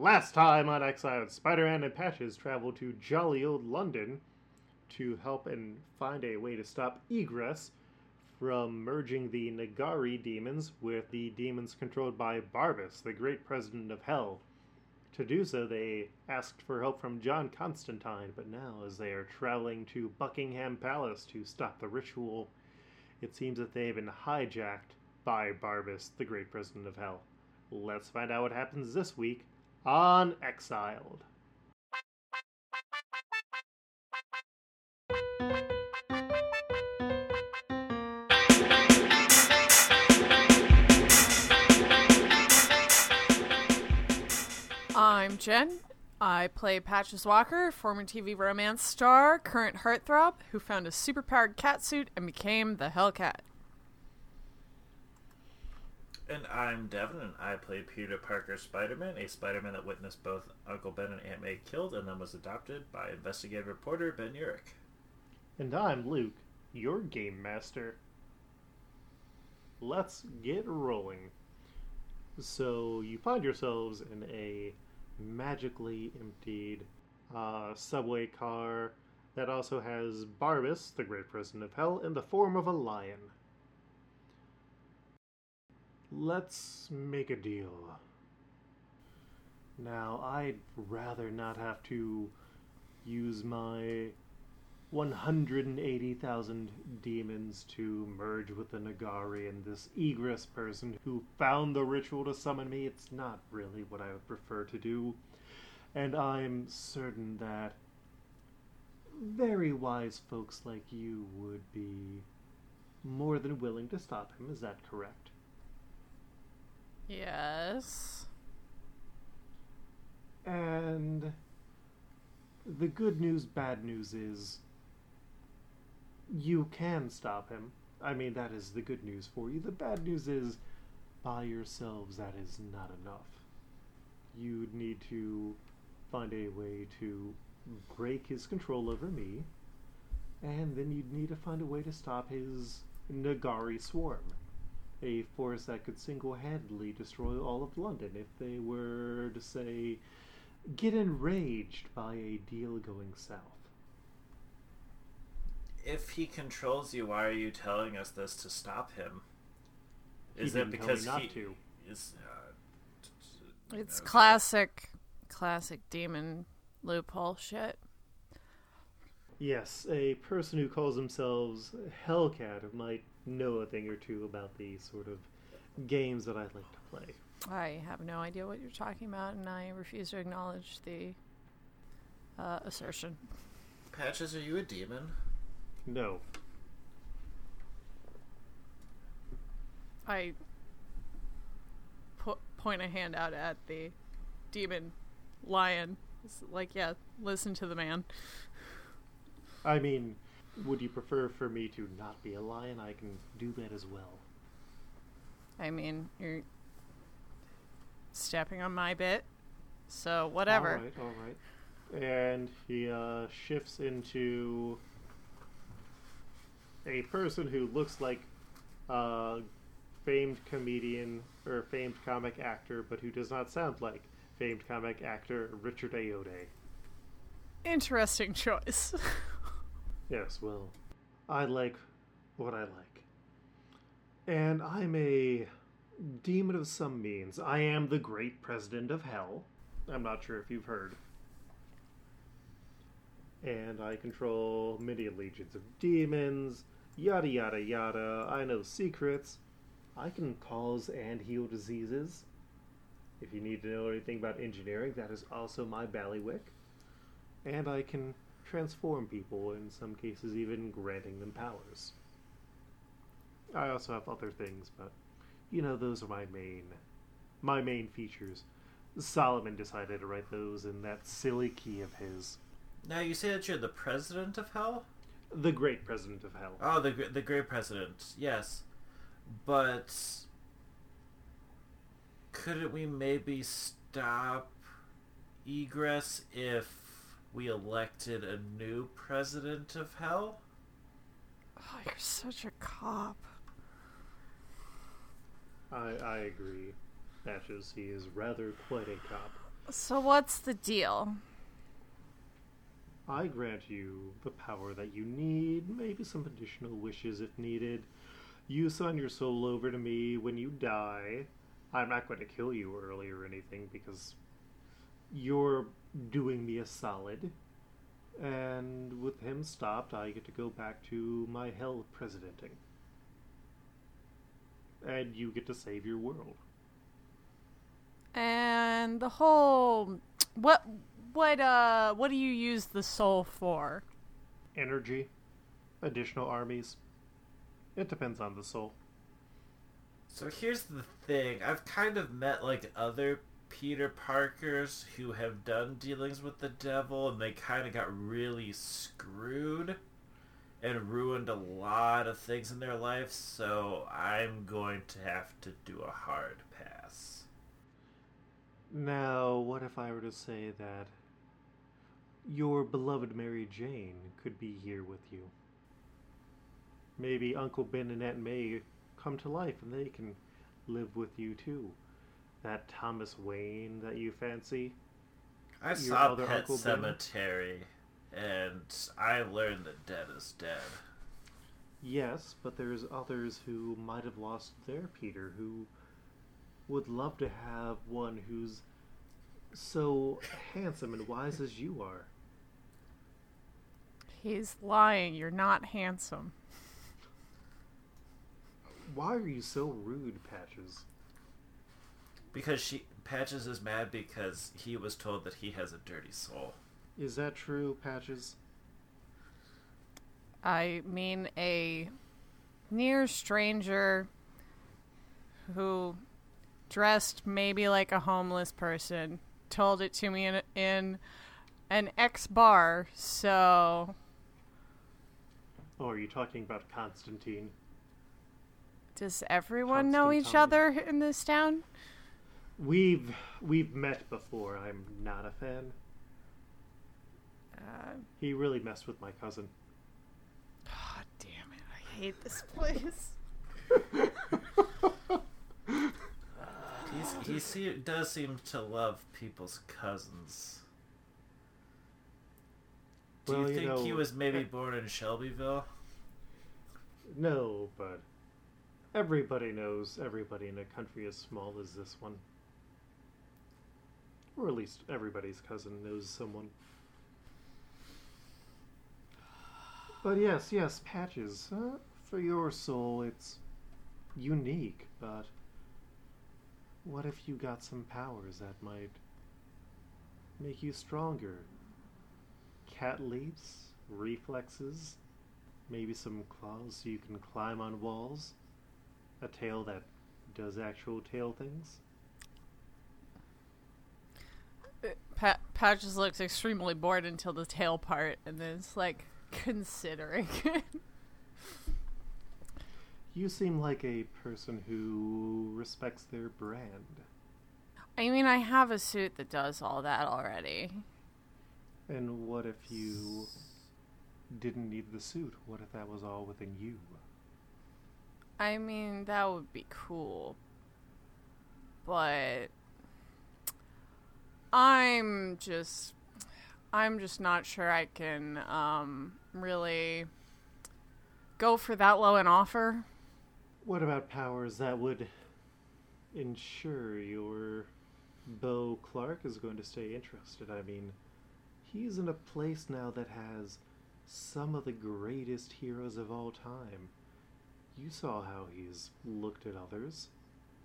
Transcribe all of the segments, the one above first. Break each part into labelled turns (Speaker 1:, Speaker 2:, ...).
Speaker 1: Last time on Exiled, Spider Man and Patches travel to jolly old London to help and find a way to stop Egress from merging the Nagari demons with the demons controlled by Barbas, the great president of Hell. To do so, they asked for help from John Constantine, but now, as they are traveling to Buckingham Palace to stop the ritual, it seems that they have been hijacked by Barbas, the great president of Hell. Let's find out what happens this week on Exiled.
Speaker 2: I'm Jen. I play Patches Walker, former TV romance star, current heartthrob, who found a superpowered cat suit and became the Hellcat.
Speaker 3: And I'm Devin, and I play Peter Parker Spider Man, a Spider Man that witnessed both Uncle Ben and Aunt May killed and then was adopted by investigative reporter Ben Urich.
Speaker 1: And I'm Luke, your game master. Let's get rolling. So, you find yourselves in a magically emptied uh, subway car that also has Barbas, the great president of hell, in the form of a lion. Let's make a deal. Now, I'd rather not have to use my 180,000 demons to merge with the Nagari and this Egress person who found the ritual to summon me. It's not really what I would prefer to do. And I'm certain that very wise folks like you would be more than willing to stop him. Is that correct?
Speaker 2: Yes.
Speaker 1: And the good news, bad news is you can stop him. I mean, that is the good news for you. The bad news is by yourselves, that is not enough. You'd need to find a way to break his control over me, and then you'd need to find a way to stop his Nagari swarm. A force that could single handedly destroy all of London if they were to, say, get enraged by a deal going south.
Speaker 3: If he controls you, why are you telling us this to stop him? Is
Speaker 1: didn't
Speaker 3: it because
Speaker 1: not
Speaker 3: he
Speaker 1: to.
Speaker 3: is? Uh, t- t-
Speaker 2: It's
Speaker 3: okay.
Speaker 2: classic, classic demon loophole shit.
Speaker 1: Yes, a person who calls themselves Hellcat might know a thing or two about the sort of games that I like to play.
Speaker 2: I have no idea what you're talking about, and I refuse to acknowledge the uh, assertion.
Speaker 3: Patches, are you a demon?
Speaker 1: No.
Speaker 2: I po- point a hand out at the demon lion. It's like, yeah, listen to the man.
Speaker 1: I mean, would you prefer for me to not be a lion? I can do that as well.
Speaker 2: I mean, you're stepping on my bit, so whatever.
Speaker 1: All right, all right. And he uh, shifts into a person who looks like a famed comedian or famed comic actor, but who does not sound like famed comic actor Richard Ayoade.
Speaker 2: Interesting choice.
Speaker 1: Yes, well, I like what I like. And I'm a demon of some means. I am the great president of hell. I'm not sure if you've heard. And I control many legions of demons, yada yada yada. I know secrets. I can cause and heal diseases. If you need to know anything about engineering, that is also my ballywick. And I can transform people, in some cases, even granting them powers. I also have other things, but you know, those are my main, my main features. Solomon decided to write those in that silly key of his.
Speaker 3: Now you say that you're the president of hell.
Speaker 1: The great president of hell.
Speaker 3: Oh, the the great president. Yes, but couldn't we maybe stop egress if we elected a new president of hell?
Speaker 2: oh, you're such a cop.
Speaker 1: I, I agree. Patches, he is rather quite a cop.
Speaker 2: So what's the deal?
Speaker 1: I grant you the power that you need, maybe some additional wishes if needed. You sign your soul over to me when you die. I'm not going to kill you early or anything because you're doing me a solid. And with him stopped, I get to go back to my hell presidenting. And you get to save your world.
Speaker 2: And the whole what what uh what do you use the soul for?
Speaker 1: Energy, additional armies. It depends on the soul.
Speaker 3: So here's the thing. I've kind of met like other Peter Parkers who have done dealings with the devil and they kind of got really screwed and ruined a lot of things in their life, so I'm going to have to do a hard pass.
Speaker 1: Now, what if I were to say that your beloved Mary Jane could be here with you? Maybe Uncle Ben and Aunt May come to life and they can live with you too. That Thomas Wayne that you fancy.
Speaker 3: I
Speaker 1: Your
Speaker 3: saw
Speaker 1: other
Speaker 3: Pet
Speaker 1: Uncle Ben?
Speaker 3: Cemetery and I learned that dead is dead.
Speaker 1: Yes, but there's others who might have lost their Peter who would love to have one who's so handsome and wise as you are.
Speaker 2: He's lying. You're not handsome.
Speaker 1: Why are you so rude, Patches?
Speaker 3: Because she Patches is mad because he was told that he has a dirty soul.
Speaker 1: Is that true, Patches?
Speaker 2: I mean a near stranger who dressed maybe like a homeless person told it to me in in an ex bar. So
Speaker 1: Oh, are you talking about Constantine?
Speaker 2: does everyone know each other in this town?
Speaker 1: We've we've met before. I'm not a fan.
Speaker 2: Uh,
Speaker 1: He really messed with my cousin.
Speaker 2: God damn it! I hate this place.
Speaker 3: He's, he se- does seem to love people's cousins. Do
Speaker 1: Well,
Speaker 3: you
Speaker 1: you
Speaker 3: think he
Speaker 1: know,
Speaker 3: was maybe
Speaker 1: eh,
Speaker 3: born in Shelbyville?
Speaker 1: No, but everybody knows everybody in a country as small as this one. Or at least everybody's cousin knows someone. But yes, yes, patches. Uh, for your soul, it's unique, but what if you got some powers that might make you stronger? Cat leaps, reflexes, maybe some claws so you can climb on walls, a tail that does actual tail things.
Speaker 2: Pa- Patches looks extremely bored until the tail part, and then it's like considering.
Speaker 1: You seem like a person who respects their brand.
Speaker 2: I mean, I have a suit that does all that already.
Speaker 1: And what if you didn't need the suit? What if that was all within you?
Speaker 2: I mean, that would be cool. But I'm just I'm just not sure I can um really go for that low an offer.
Speaker 1: What about powers that would ensure your beau Clark is going to stay interested? I mean, he's in a place now that has some of the greatest heroes of all time. You saw how he's looked at others.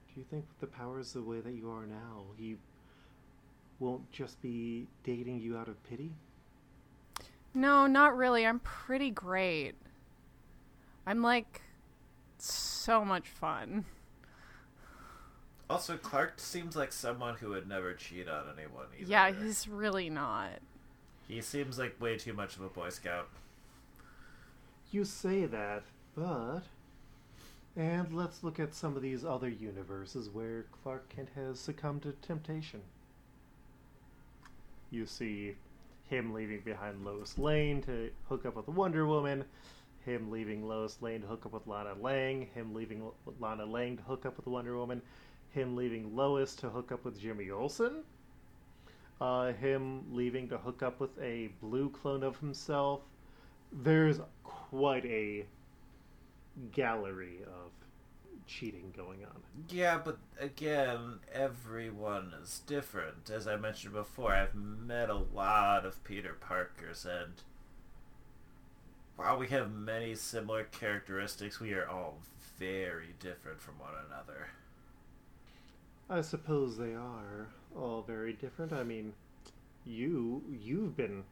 Speaker 1: Do you think with the powers the way that you are now, he won't just be dating you out of pity?
Speaker 2: No, not really. I'm pretty great. I'm like so much fun.
Speaker 3: Also, Clark seems like someone who would never cheat on anyone either.
Speaker 2: Yeah, he's really not.
Speaker 3: He seems like way too much of a Boy Scout.
Speaker 1: You say that, but. And let's look at some of these other universes where Clark Kent has succumbed to temptation. You see him leaving behind Lois Lane to hook up with Wonder Woman, him leaving Lois Lane to hook up with Lana Lang, him leaving Lana Lang to hook up with Wonder Woman, him leaving Lois to hook up with Jimmy Olsen. uh, him leaving to hook up with a blue clone of himself. There's quite a gallery of cheating going on.
Speaker 3: Yeah, but again, everyone is different. As I mentioned before, I've met a lot of Peter Parkers, and while we have many similar characteristics, we are all very different from one another.
Speaker 1: I suppose they are all very different. I mean, you you've been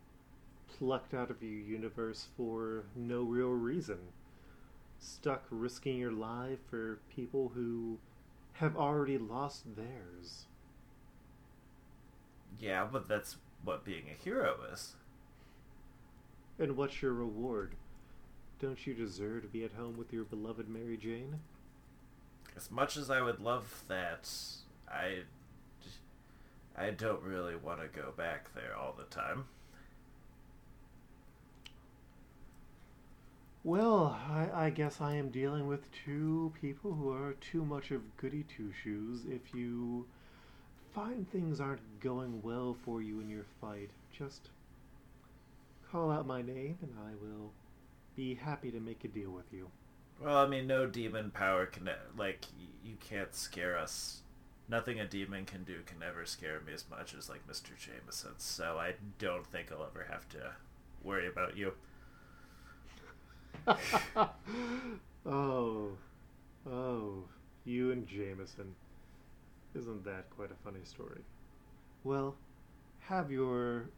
Speaker 1: plucked out of your universe for no real reason. Stuck risking your life for people who have already lost theirs.
Speaker 3: Yeah, but that's what being a hero is.
Speaker 1: And what's your reward? Don't you deserve to be at home with your beloved Mary Jane?
Speaker 3: As much as I would love that, I I don't really want to go back there all the time.
Speaker 1: Well, I, I guess I am dealing with two people who are too much of goody two shoes. If you find things aren't going well for you in your fight, just call out my name and I will be happy to make a deal with you.
Speaker 3: Well, I mean, no demon power can like you can't scare us. Nothing a demon can do can ever scare me as much as like Mr. Jameson. So I don't think I'll ever have to worry about you.
Speaker 1: oh, oh, you and Jameson. Isn't that quite a funny story? Well, have your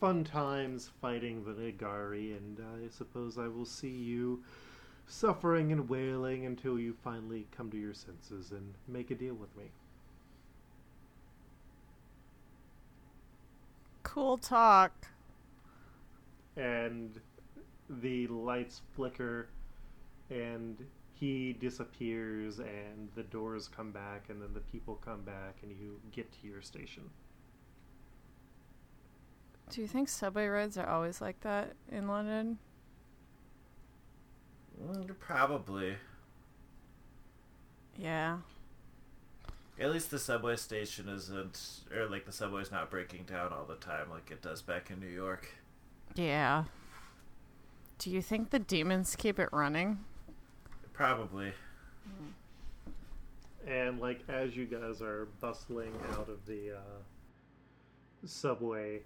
Speaker 1: fun times fighting the Nagari, and I suppose I will see you suffering and wailing until you finally come to your senses and make a deal with me.
Speaker 2: Cool talk.
Speaker 1: And the lights flicker and he disappears and the doors come back and then the people come back and you get to your station.
Speaker 2: Do you think subway rides are always like that in London?
Speaker 3: Mm, Probably.
Speaker 2: Yeah.
Speaker 3: At least the subway station isn't, or like the subway's not breaking down all the time like it does back in New York.
Speaker 2: Yeah. Do you think the demons keep it running?
Speaker 3: Probably.
Speaker 1: And like as you guys are bustling out of the uh, subway,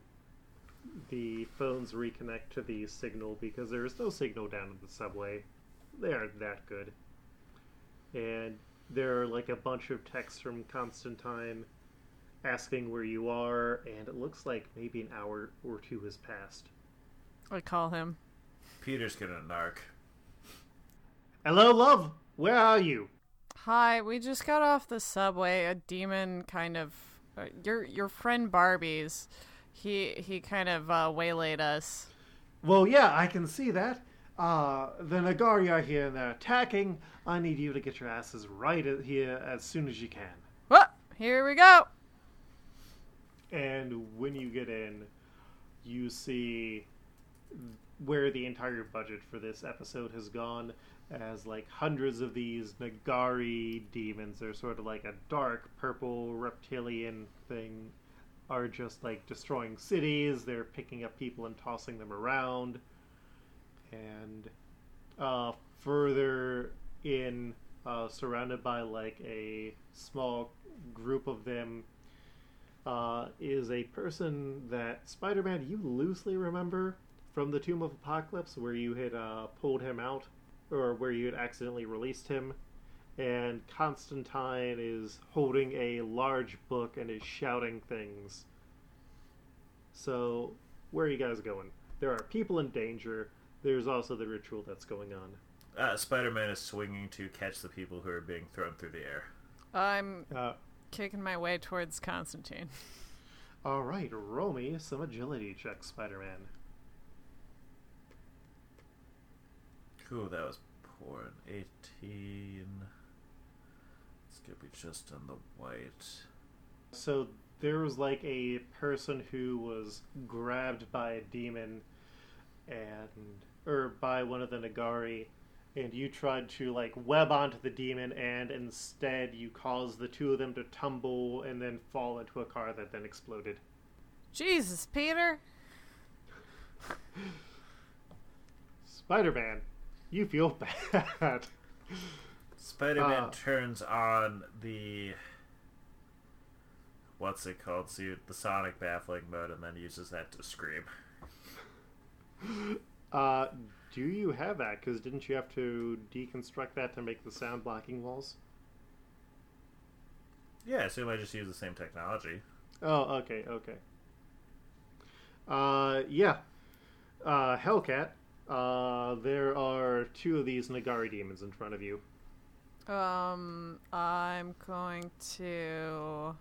Speaker 1: the phones reconnect to the signal because there is no signal down in the subway. They aren't that good. And there are like a bunch of texts from Constantine asking where you are, and it looks like maybe an hour or two has passed.
Speaker 2: I call him.
Speaker 3: Peter's gonna narc.
Speaker 1: Hello, love. Where are you?
Speaker 2: Hi, we just got off the subway. A demon kind of uh, your your friend Barbie's. He he kind of uh, waylaid us.
Speaker 1: Well, yeah, I can see that. Uh, the Nagari are here and they're attacking. I need you to get your asses right here as soon as you can.
Speaker 2: What? Here we go.
Speaker 1: And when you get in, you see where the entire budget for this episode has gone as like hundreds of these Nagari demons. They're sort of like a dark purple reptilian thing. Are just like destroying cities. They're picking up people and tossing them around. And uh, further in, uh, surrounded by like a small group of them, uh, is a person that Spider Man you loosely remember from the Tomb of Apocalypse, where you had uh, pulled him out, or where you had accidentally released him. And Constantine is holding a large book and is shouting things. So, where are you guys going? There are people in danger. There's also the ritual that's going on.
Speaker 3: Uh, Spider-Man is swinging to catch the people who are being thrown through the air.
Speaker 2: I'm
Speaker 1: Uh,
Speaker 2: kicking my way towards Constantine.
Speaker 1: all right, roll me some agility checks, Spider-Man.
Speaker 3: Ooh, that was poor. An 18. It's gonna be just on the white.
Speaker 1: So there was like a person who was grabbed by a demon and or by one of the Nagari and you tried to like web onto the demon and instead you caused the two of them to tumble and then fall into a car that then exploded.
Speaker 2: Jesus, Peter.
Speaker 1: Spider Man, you feel bad.
Speaker 3: Spider-Man
Speaker 1: Uh.
Speaker 3: turns on the what's it called suit, the sonic baffling mode, and then uses that to scream.
Speaker 1: uh, do you have that? Because didn't you have to deconstruct that to make the sound blocking walls?
Speaker 3: Yeah, I assume I just use the same technology.
Speaker 1: Oh, okay, okay. Uh, yeah. Uh, Hellcat, uh, there are two of these Nagari demons in front of you.
Speaker 2: Um, I'm going to.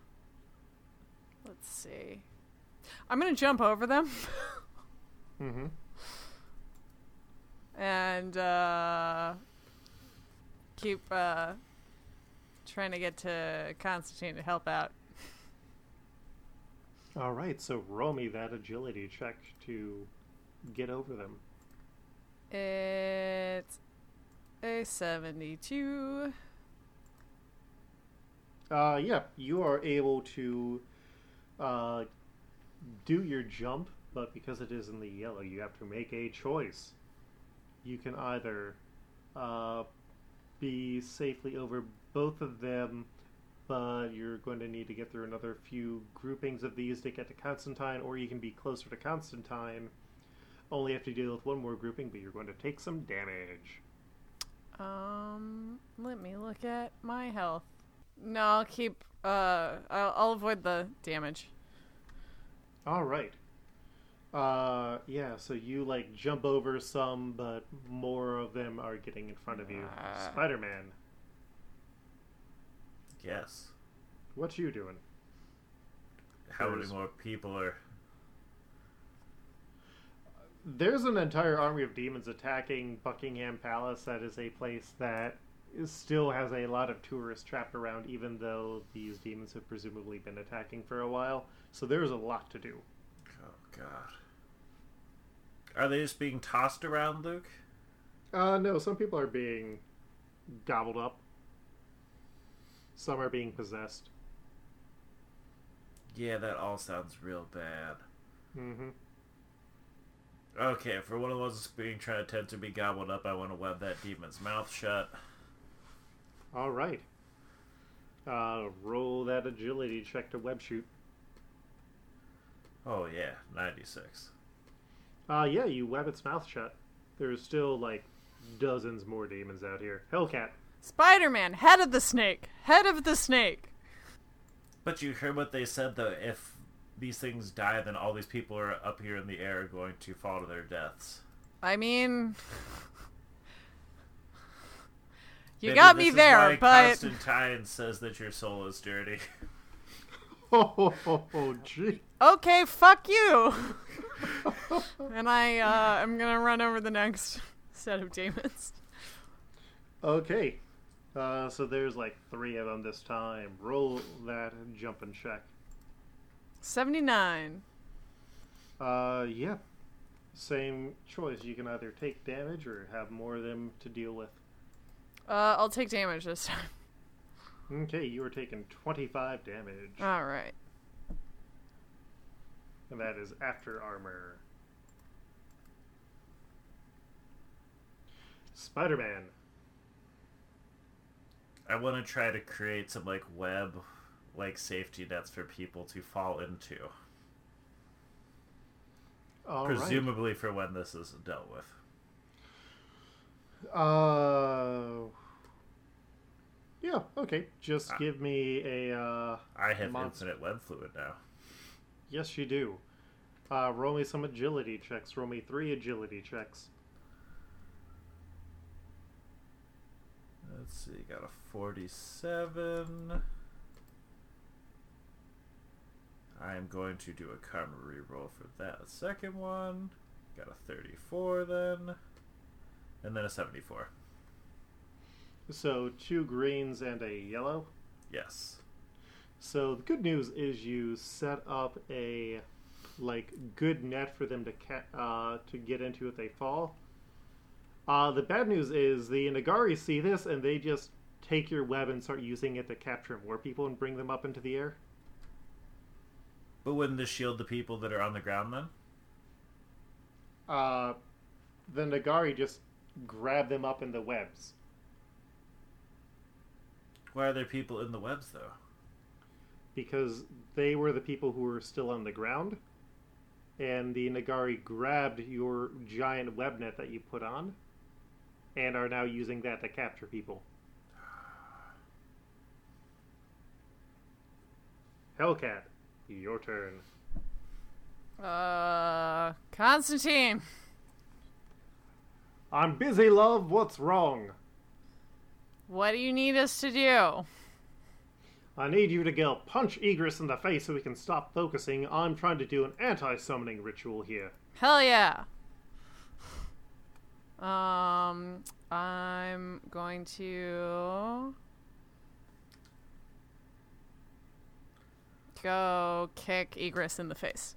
Speaker 2: Let's see. I'm gonna jump over them
Speaker 1: Mm-hmm.
Speaker 2: and uh, keep uh, trying to get to Constantine to help out.
Speaker 1: All right, so roll me that agility check to get over them.
Speaker 2: It's a 72.
Speaker 1: Uh, yeah, you are able to uh, do your jump, but because it is in the yellow, you have to make a choice. You can either uh, be safely over both of them, but you're going to need to get through another few groupings of these to get to Constantine, or you can be closer to Constantine. Only have to deal with one more grouping, but you're going to take some damage.
Speaker 2: Um, let me look at my health. No, I'll keep. Uh, I'll, I'll avoid the damage.
Speaker 1: All right. Uh, yeah. So you like jump over some, but more of them are getting in front of you.
Speaker 2: Ah.
Speaker 1: Spider-Man,
Speaker 3: Yes.
Speaker 1: what you doing?
Speaker 3: How many more people are?
Speaker 1: There's an entire army of demons attacking Buckingham Palace. That is a place that is, still has a lot of tourists trapped around, even though these demons have presumably been attacking for a while. So there's a lot to do.
Speaker 3: Oh God. Are they just being tossed around, Luke?
Speaker 1: Uh, no, some people are being gobbled up. Some are being possessed.
Speaker 3: Yeah, that all sounds real bad.
Speaker 1: Mm-hmm.
Speaker 3: Okay, for one of the ones being trying to attempt to be gobbled up, I want to web that demon's mouth shut.
Speaker 1: All right. Uh, roll that agility check to web shoot.
Speaker 3: Oh yeah, ninety-six.
Speaker 1: Uh, yeah, you web its mouth shut. There's still like dozens more demons out here. Hellcat.
Speaker 2: Spider Man, head of the snake! Head of the snake!
Speaker 3: But you heard what they said though. If these things die, then all these people are up here in the air going to fall to their deaths.
Speaker 2: I mean. You
Speaker 3: Maybe
Speaker 2: got
Speaker 3: this
Speaker 2: me
Speaker 3: is
Speaker 2: there,
Speaker 3: why
Speaker 2: but.
Speaker 3: Constantine says that your soul is dirty.
Speaker 1: Oh, oh, oh, gee.
Speaker 2: Okay, fuck you! and I, uh, I'm gonna run over the next set of demons.
Speaker 1: Okay. Uh, so there's like three of them this time. Roll that jump and check.
Speaker 2: 79.
Speaker 1: Uh, yeah. Same choice. You can either take damage or have more of them to deal with.
Speaker 2: Uh, I'll take damage this time.
Speaker 1: Okay, you are taking 25 damage.
Speaker 2: Alright.
Speaker 1: And that is after armor. Spider Man.
Speaker 3: I want to try to create some like web, like safety nets for people to fall into.
Speaker 1: All right.
Speaker 3: Presumably for when this is dealt with.
Speaker 1: Uh. Yeah. Okay. Just
Speaker 3: Ah.
Speaker 1: give me a. Uh,
Speaker 3: I have
Speaker 1: Mon-
Speaker 3: infinite web fluid now.
Speaker 1: yes, you do. Uh, roll me some agility checks. Roll me three agility checks.
Speaker 3: Let's see, got a 47. I am going to do a karma reroll for that second one. Got a 34 then. And then a 74.
Speaker 1: So two greens and a yellow.
Speaker 3: Yes.
Speaker 1: So the good news is you set up a like good net for them to ca- uh, to get into if they fall. Uh, the bad news is the Nagari see this and they just take your web and start using it to capture more people and bring them up into the air.
Speaker 3: But wouldn't this shield the people that are on the ground then?
Speaker 1: Uh, the Nagari just grab them up in the webs.
Speaker 3: Why are there people in the webs though?
Speaker 1: because they were the people who were still on the ground, and the Nagari grabbed your giant web net that you put on, and are now using that to capture people. Hellcat, your turn.
Speaker 2: Uh, Constantine.
Speaker 1: I'm busy, love. What's wrong?
Speaker 2: What do you need us to do?
Speaker 1: I need you to go punch Egress in the face so we can stop focusing. I'm trying to do an anti-summoning ritual here.
Speaker 2: Hell yeah. Um, I'm going to go kick Egress in the face.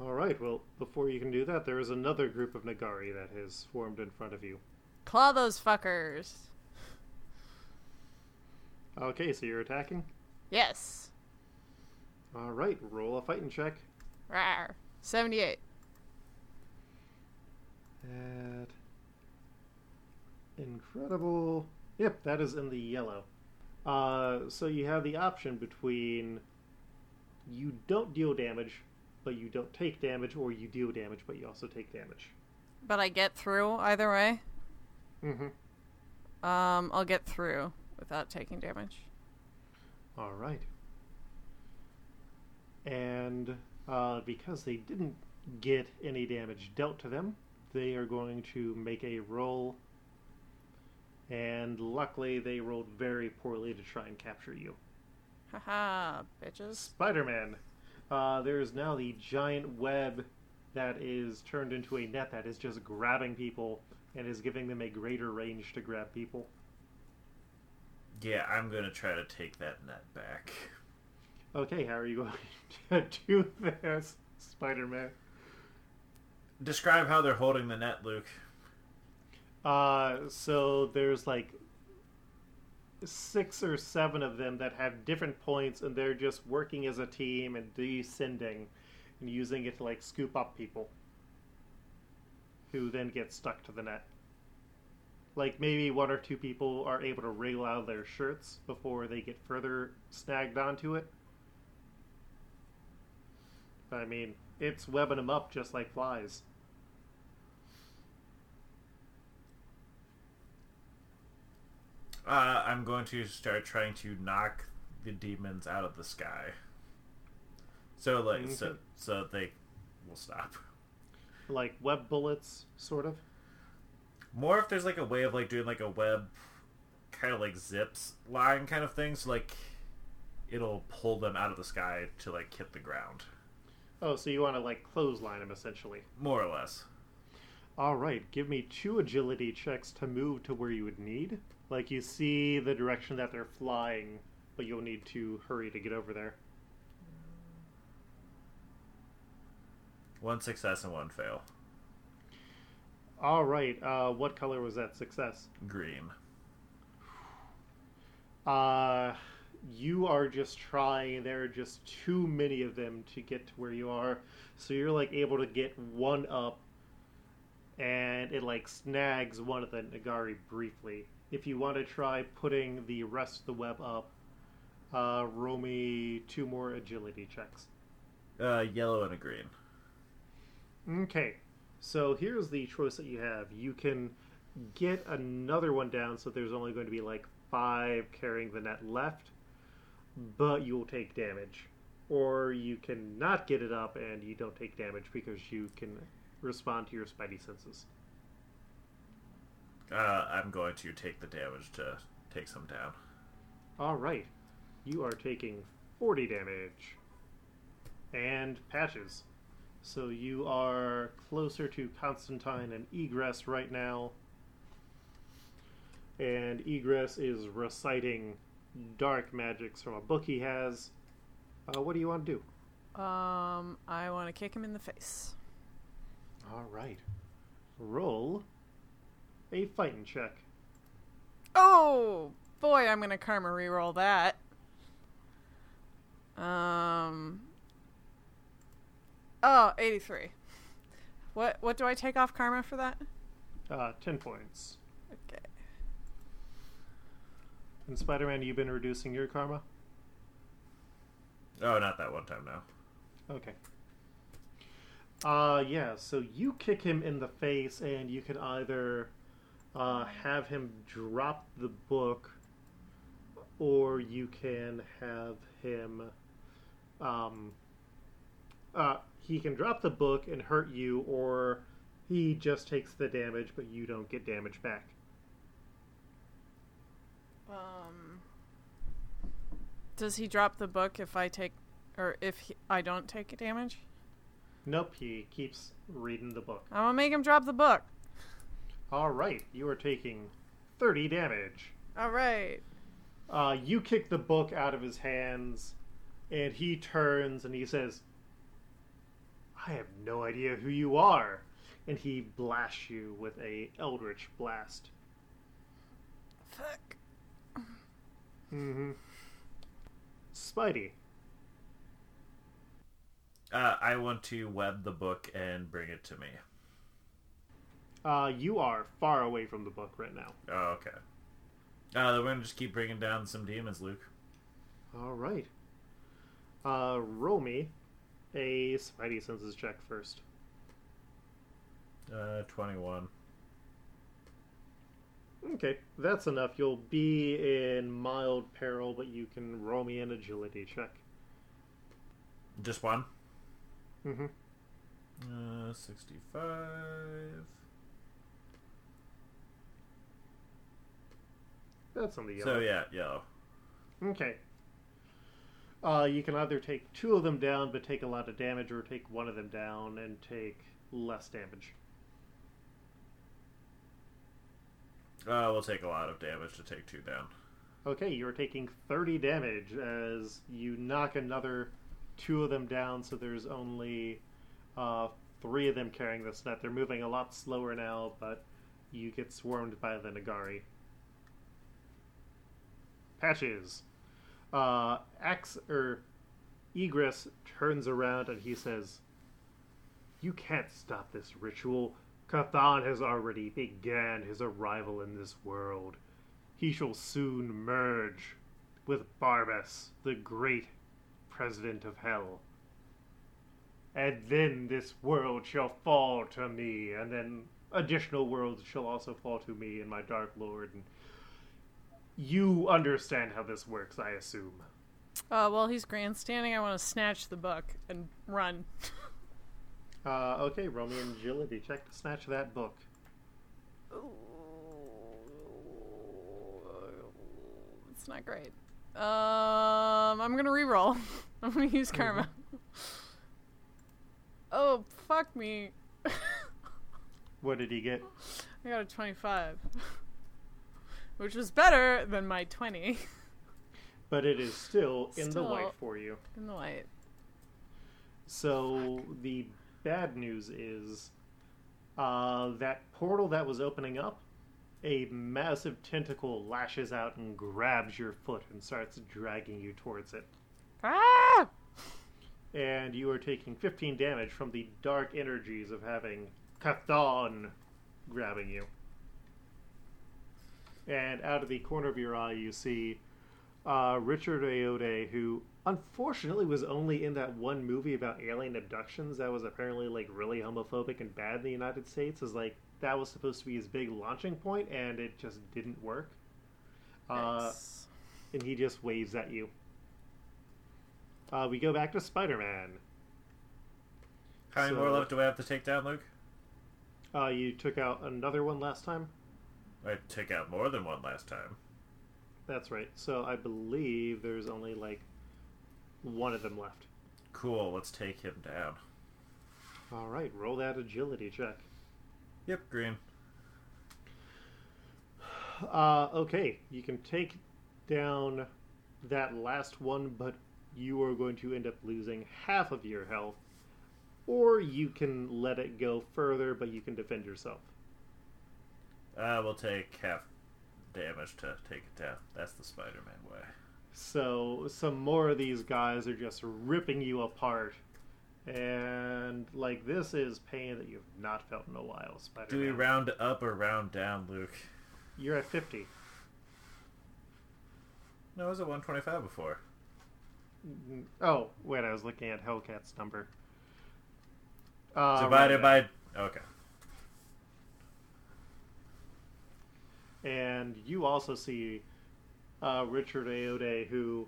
Speaker 1: All right. Well, before you can do that, there is another group of Nagari that has formed in front of you.
Speaker 2: Claw those fuckers.
Speaker 1: Okay, so you're attacking.
Speaker 2: Yes.
Speaker 1: All right. Roll a fighting check.
Speaker 2: Rawr. 78.
Speaker 1: At incredible. Yep, that is in the yellow. Uh, so you have the option between you don't deal damage, but you don't take damage, or you deal damage, but you also take damage.
Speaker 2: But I get through either way.
Speaker 1: Mm-hmm.
Speaker 2: Um, I'll get through without taking damage.
Speaker 1: All right. And uh, because they didn't get any damage dealt to them, they are going to make a roll. And luckily, they rolled very poorly to try and capture you.
Speaker 2: Haha, bitches.
Speaker 1: Spider Man. Uh, there is now the giant web that is turned into a net that is just grabbing people and is giving them a greater range to grab people.
Speaker 3: Yeah, I'm gonna try to take that net back.
Speaker 1: Okay, how are you going to do this, Spider Man?
Speaker 3: Describe how they're holding the net, Luke.
Speaker 1: Uh, so there's like six or seven of them that have different points, and they're just working as a team and descending and using it to like scoop up people who then get stuck to the net. Like maybe one or two people are able to wriggle out of their shirts before they get further snagged onto it. I mean, it's webbing them up just like flies.
Speaker 3: Uh, I'm going to start trying to knock the demons out of the sky. So like so
Speaker 1: Okay.
Speaker 3: so they will stop.
Speaker 1: Like web bullets, sort of.
Speaker 3: More if there's like a way of like doing like a web kind of like zips line kind of thing, so like it'll pull them out of the sky to like hit the ground.
Speaker 1: Oh, so you want to like clothesline them essentially.
Speaker 3: More or less.
Speaker 1: All right, give me two agility checks to move to where you would need. Like you see the direction that they're flying, but you'll need to hurry to get over there.
Speaker 3: One success and one fail.
Speaker 1: All right, uh, what color was that success?
Speaker 3: Green.
Speaker 1: Uh, you are just trying. There are just too many of them to get to where you are, so you're like able to get one up, and it like snags one of the Nagari briefly. If you want to try putting the rest of the web up, uh, roll me two more agility checks.
Speaker 3: Uh, yellow and a green.
Speaker 1: Okay, so here's the choice that you have. You can get another one down, so there's only going to be like five carrying the net left, but you'll take damage. Or you can not get it up and you don't take damage because you can respond to your spidey senses.
Speaker 3: Uh, I'm going to take the damage to take some down.
Speaker 1: All right, you are taking 40 damage and patches. So you are closer to Constantine and Egress right now. And Egress is reciting dark magics from a book he has. Uh, what do you want to do?
Speaker 2: Um, I want to kick him in the face.
Speaker 1: All right. Roll a fighting check.
Speaker 2: Oh boy, I'm gonna karma reroll that. Um, Oh, 83. What what do I take off karma for that?
Speaker 1: Uh, 10 points.
Speaker 2: Okay.
Speaker 1: And Spider Man, you've been reducing your karma?
Speaker 3: Oh, not that one time now.
Speaker 1: Okay. Uh, yeah, so you kick him in the face, and you can either uh, have him drop the book, or you can have him. Um, uh, he can drop the book and hurt you, or he just takes the damage, but you don't get damage back.
Speaker 2: Um Does he drop the book if I take or if he, I don't take damage?
Speaker 1: Nope, he keeps reading the book.
Speaker 2: I'm gonna make him drop the book.
Speaker 1: All right, you are taking 30 damage.
Speaker 2: All right.
Speaker 1: Uh, you kick the book out of his hands, and he turns and he says, I have no idea who you are. And he blasts you with a eldritch blast.
Speaker 2: Fuck.
Speaker 1: Mm-hmm. Spidey.
Speaker 3: Uh, I want to web the book and bring it to me.
Speaker 1: Uh, you are far away from the book right now.
Speaker 3: Oh, okay. Uh, we're gonna just keep bringing down some demons, Luke.
Speaker 1: All right. Uh, roll me a Spidey senses check first.
Speaker 3: Uh, 21.
Speaker 1: Okay, that's enough. You'll be in mild peril, but you can roll me an agility check.
Speaker 3: Just one?
Speaker 1: Mm-hmm.
Speaker 3: Uh, 65.
Speaker 1: That's on the yellow.
Speaker 3: So, yeah, yellow.
Speaker 1: Okay. Uh, you can either take two of them down but take a lot of damage, or take one of them down and take less damage.
Speaker 3: Uh, we'll take a lot of damage to take two down.
Speaker 1: Okay, you're taking 30 damage as you knock another two of them down, so there's only uh, three of them carrying this net. They're moving a lot slower now, but you get swarmed by the Nagari. Patches. Uh, Ax or Egress turns around and he says, "You can't stop this ritual. Chthon has already began his arrival in this world. He shall soon merge with Barbas, the great president of hell. And then this world shall fall to me, and then additional worlds shall also fall to me and my Dark Lord. And you understand how this works, I assume.
Speaker 2: Uh, while he's grandstanding, I want to snatch the book and run.
Speaker 1: Uh, okay, roll me an agility check to snatch that book.
Speaker 2: It's not great. Um, I'm gonna re-roll. I'm gonna use karma. oh, fuck me.
Speaker 1: What did he get?
Speaker 2: I got a 25. Which was better than my 20
Speaker 1: But it is still in the
Speaker 2: Still.
Speaker 1: white for you.
Speaker 2: in the white.
Speaker 1: So the bad news is uh, that portal that was opening up, a massive tentacle lashes out and grabs your foot and starts dragging you towards it.
Speaker 2: Ah!
Speaker 1: And you are taking 15 damage from the dark energies of having Chthon grabbing you. And out of the corner of your eye, you see uh, Richard Ayoade, who unfortunately was only in that one movie about alien abductions that was apparently like really homophobic and bad in the United States. Is like that was supposed to be his big launching point, and it just didn't work. Uh,
Speaker 2: Nice.
Speaker 1: and he just waves at you. Uh, we go back to Spider Man.
Speaker 3: How many
Speaker 1: So-
Speaker 3: more left do I have to take down, Luke?
Speaker 1: Uh, you took out another one last time.
Speaker 3: I took out more than one last time.
Speaker 1: That's right. So I believe there's only like one of them left.
Speaker 3: Cool, let's take him down.
Speaker 1: All right, roll that agility check.
Speaker 3: Yep, green.
Speaker 1: Uh, okay, you can take down that last one, but you are going to end up losing half of your health, or you can let it go further, but you can defend yourself.
Speaker 3: Uh, we'll take half damage to take it down. That's the Spider-Man way.
Speaker 1: So some more of these guys are just ripping you apart, And like this is pain that you've not felt in a while, Spider. Man.
Speaker 3: Do we round up or round down, Luke?
Speaker 1: You're at fifty.
Speaker 3: No, it was at 125 before.
Speaker 1: Oh wait, I was looking at Hellcat's number. Uh,
Speaker 3: Divided by. Okay.
Speaker 1: And you also see uh, Richard Ayoade, who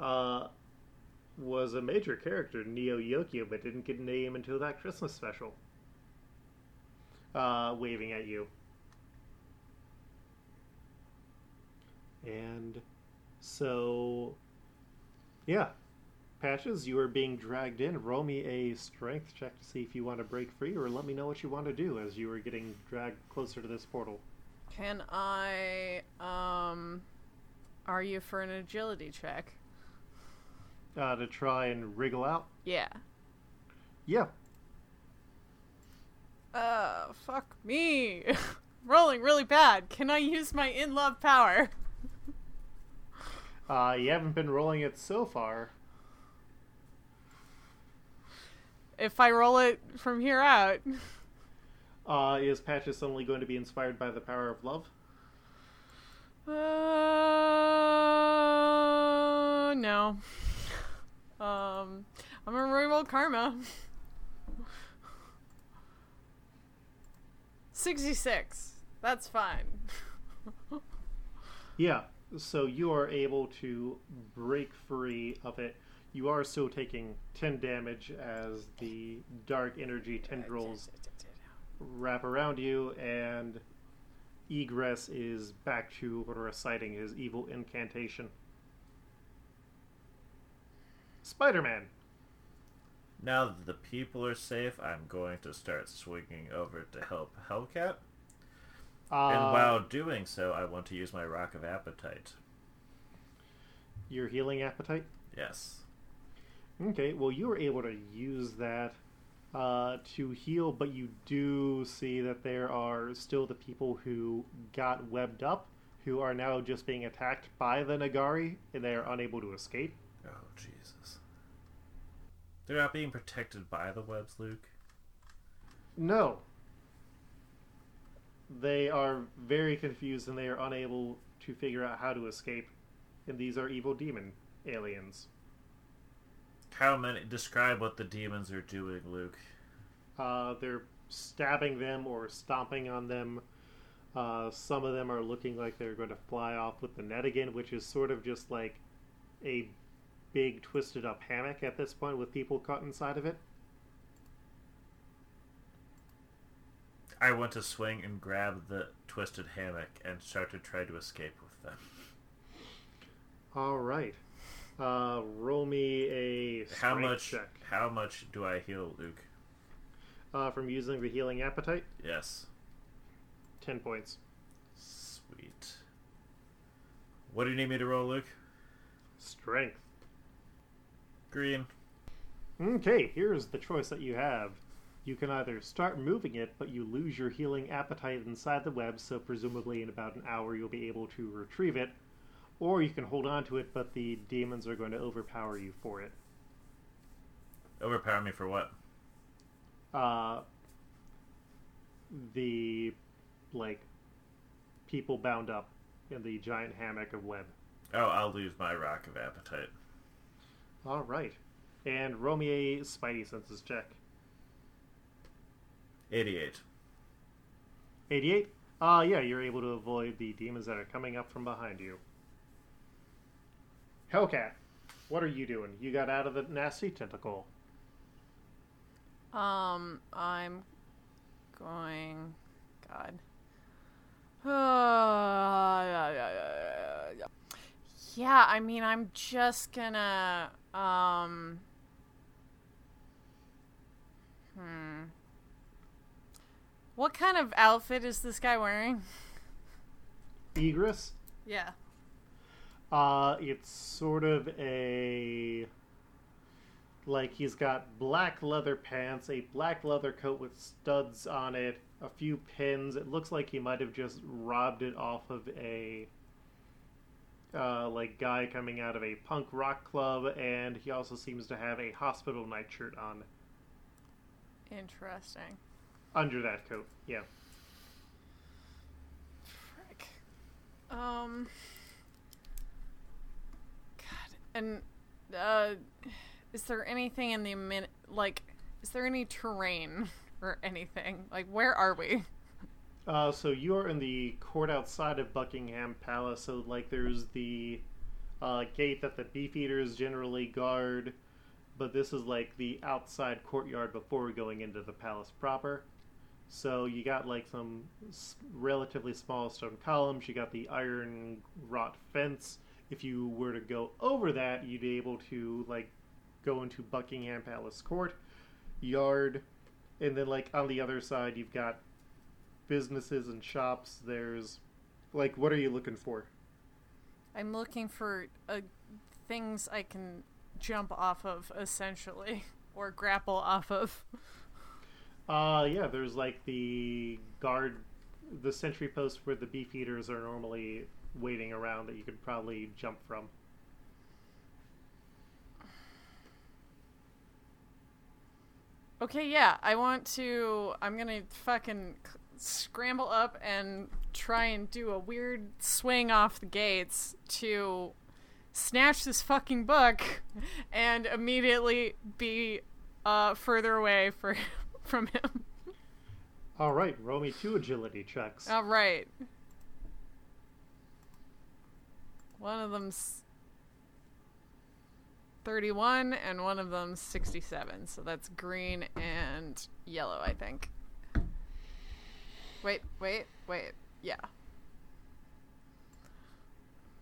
Speaker 1: uh, was a major character in Neo Yokio, but didn't get a name until that Christmas special. Uh, waving at you. And so, yeah. Patches, you are being dragged in. Roll me a strength check to see if you want to break free, or let me know what you want to do as you are getting dragged closer to this portal.
Speaker 2: Can I um are you for an agility check?
Speaker 1: Uh, to try and wriggle out.
Speaker 2: Yeah.
Speaker 1: Yeah.
Speaker 2: Uh fuck me. Rolling really bad. Can I use my in love power?
Speaker 1: Uh, you haven't been rolling it so far.
Speaker 2: If I roll it from here out.
Speaker 1: Uh, is Patches suddenly going to be inspired by the power of love?
Speaker 2: Uh no. Um I'm gonna reroll karma. 66. That's fine.
Speaker 1: Yeah. So you are able to break free of it. You are still taking 10 damage as the dark energy tendrils wrap around you, and Egress is back to reciting his evil incantation. Spider Man.
Speaker 3: Now that the people are safe, I'm going to start swinging over to help Hellcat.
Speaker 1: Uh,
Speaker 3: and while doing so, I want to use my Rock of Appetite.
Speaker 1: Your healing appetite?
Speaker 3: Yes.
Speaker 1: Okay, well, you were able to use that uh, to heal, but you do see that there are still the people who got webbed up, who are now just being attacked by the N'Garai, and they are unable to escape.
Speaker 3: Oh, Jesus. They're not being protected by the webs, Luke.
Speaker 1: No. They are very confused and they are unable to figure out how to escape. And these are evil demon aliens.
Speaker 3: How many? Describe what the demons are doing, Luke.
Speaker 1: Uh, they're stabbing them or stomping on them. Uh, some of them are looking like they're going to fly off with the net again, which is sort of just like a big twisted up hammock at this point with people caught inside of it.
Speaker 3: I want to swing and grab the twisted hammock and start to try to escape with them.
Speaker 1: All right. Uh, roll me a
Speaker 3: How much?
Speaker 1: check
Speaker 3: How much do I heal, Luke?
Speaker 1: uh, from using the healing appetite.
Speaker 3: Yes.
Speaker 1: Ten points.
Speaker 3: Sweet. What do you need me to roll, Luke?
Speaker 1: Strength.
Speaker 3: Green.
Speaker 1: Okay, here's the choice that you have. You can either start moving it, but you lose your healing appetite inside the web, so presumably in about an hour you'll be able to retrieve it, or you can hold on to it, but the demons are going to overpower you for it.
Speaker 3: Overpower me for what?
Speaker 1: Uh, the, like, people bound up in the giant hammock of web.
Speaker 3: Oh, I'll lose my rock of appetite.
Speaker 1: All right. And roll me a Spidey Senses check.
Speaker 3: 88.
Speaker 1: 88? Uh, yeah, you're able to avoid the demons that are coming up from behind you. Hellcat, what are you doing? You got out of the nasty tentacle.
Speaker 2: Um, I'm going. God. yeah, I mean, I'm just gonna. Um. Hmm. What kind of outfit is this guy wearing?
Speaker 1: Egress,
Speaker 2: Yeah.
Speaker 1: Uh, it's sort of a. Like, he's got black leather pants, a black leather coat with studs on it, a few pins. It looks like he might have just robbed it off of a uh, like guy coming out of a punk rock club, and he also seems to have a hospital nightshirt on
Speaker 2: Interesting.
Speaker 1: under that coat. Yeah.
Speaker 2: Frick. Um. And, uh, is there anything in the min like? Is there any terrain or anything? Like, where are we?
Speaker 1: Uh, so you are in the court outside of Buckingham Palace. So like, there's the uh, gate that the beefeaters generally guard, but this is like the outside courtyard before going into the palace proper. So you got like some relatively small stone columns. You got the iron wrought fence. If you were to go over that, you'd be able to like go into Buckingham Palace Court yard, and then like on the other side, you've got businesses and shops. There's like, what are you looking for?
Speaker 2: I'm looking for uh, things I can jump off of, essentially, or grapple off of.
Speaker 1: Uh, yeah, there's like the guard, the sentry post where the beefeaters are normally waiting around that you could probably jump from.
Speaker 2: Okay, yeah, I want to. I'm gonna fucking scramble up and try and do a weird swing off the gates to snatch this fucking book and immediately be uh, further away for, from him.
Speaker 1: All right, roll me two agility checks.
Speaker 2: All right. One of them's 31 and one of them's 67. So that's green and yellow, I think. Wait, wait, wait. Yeah.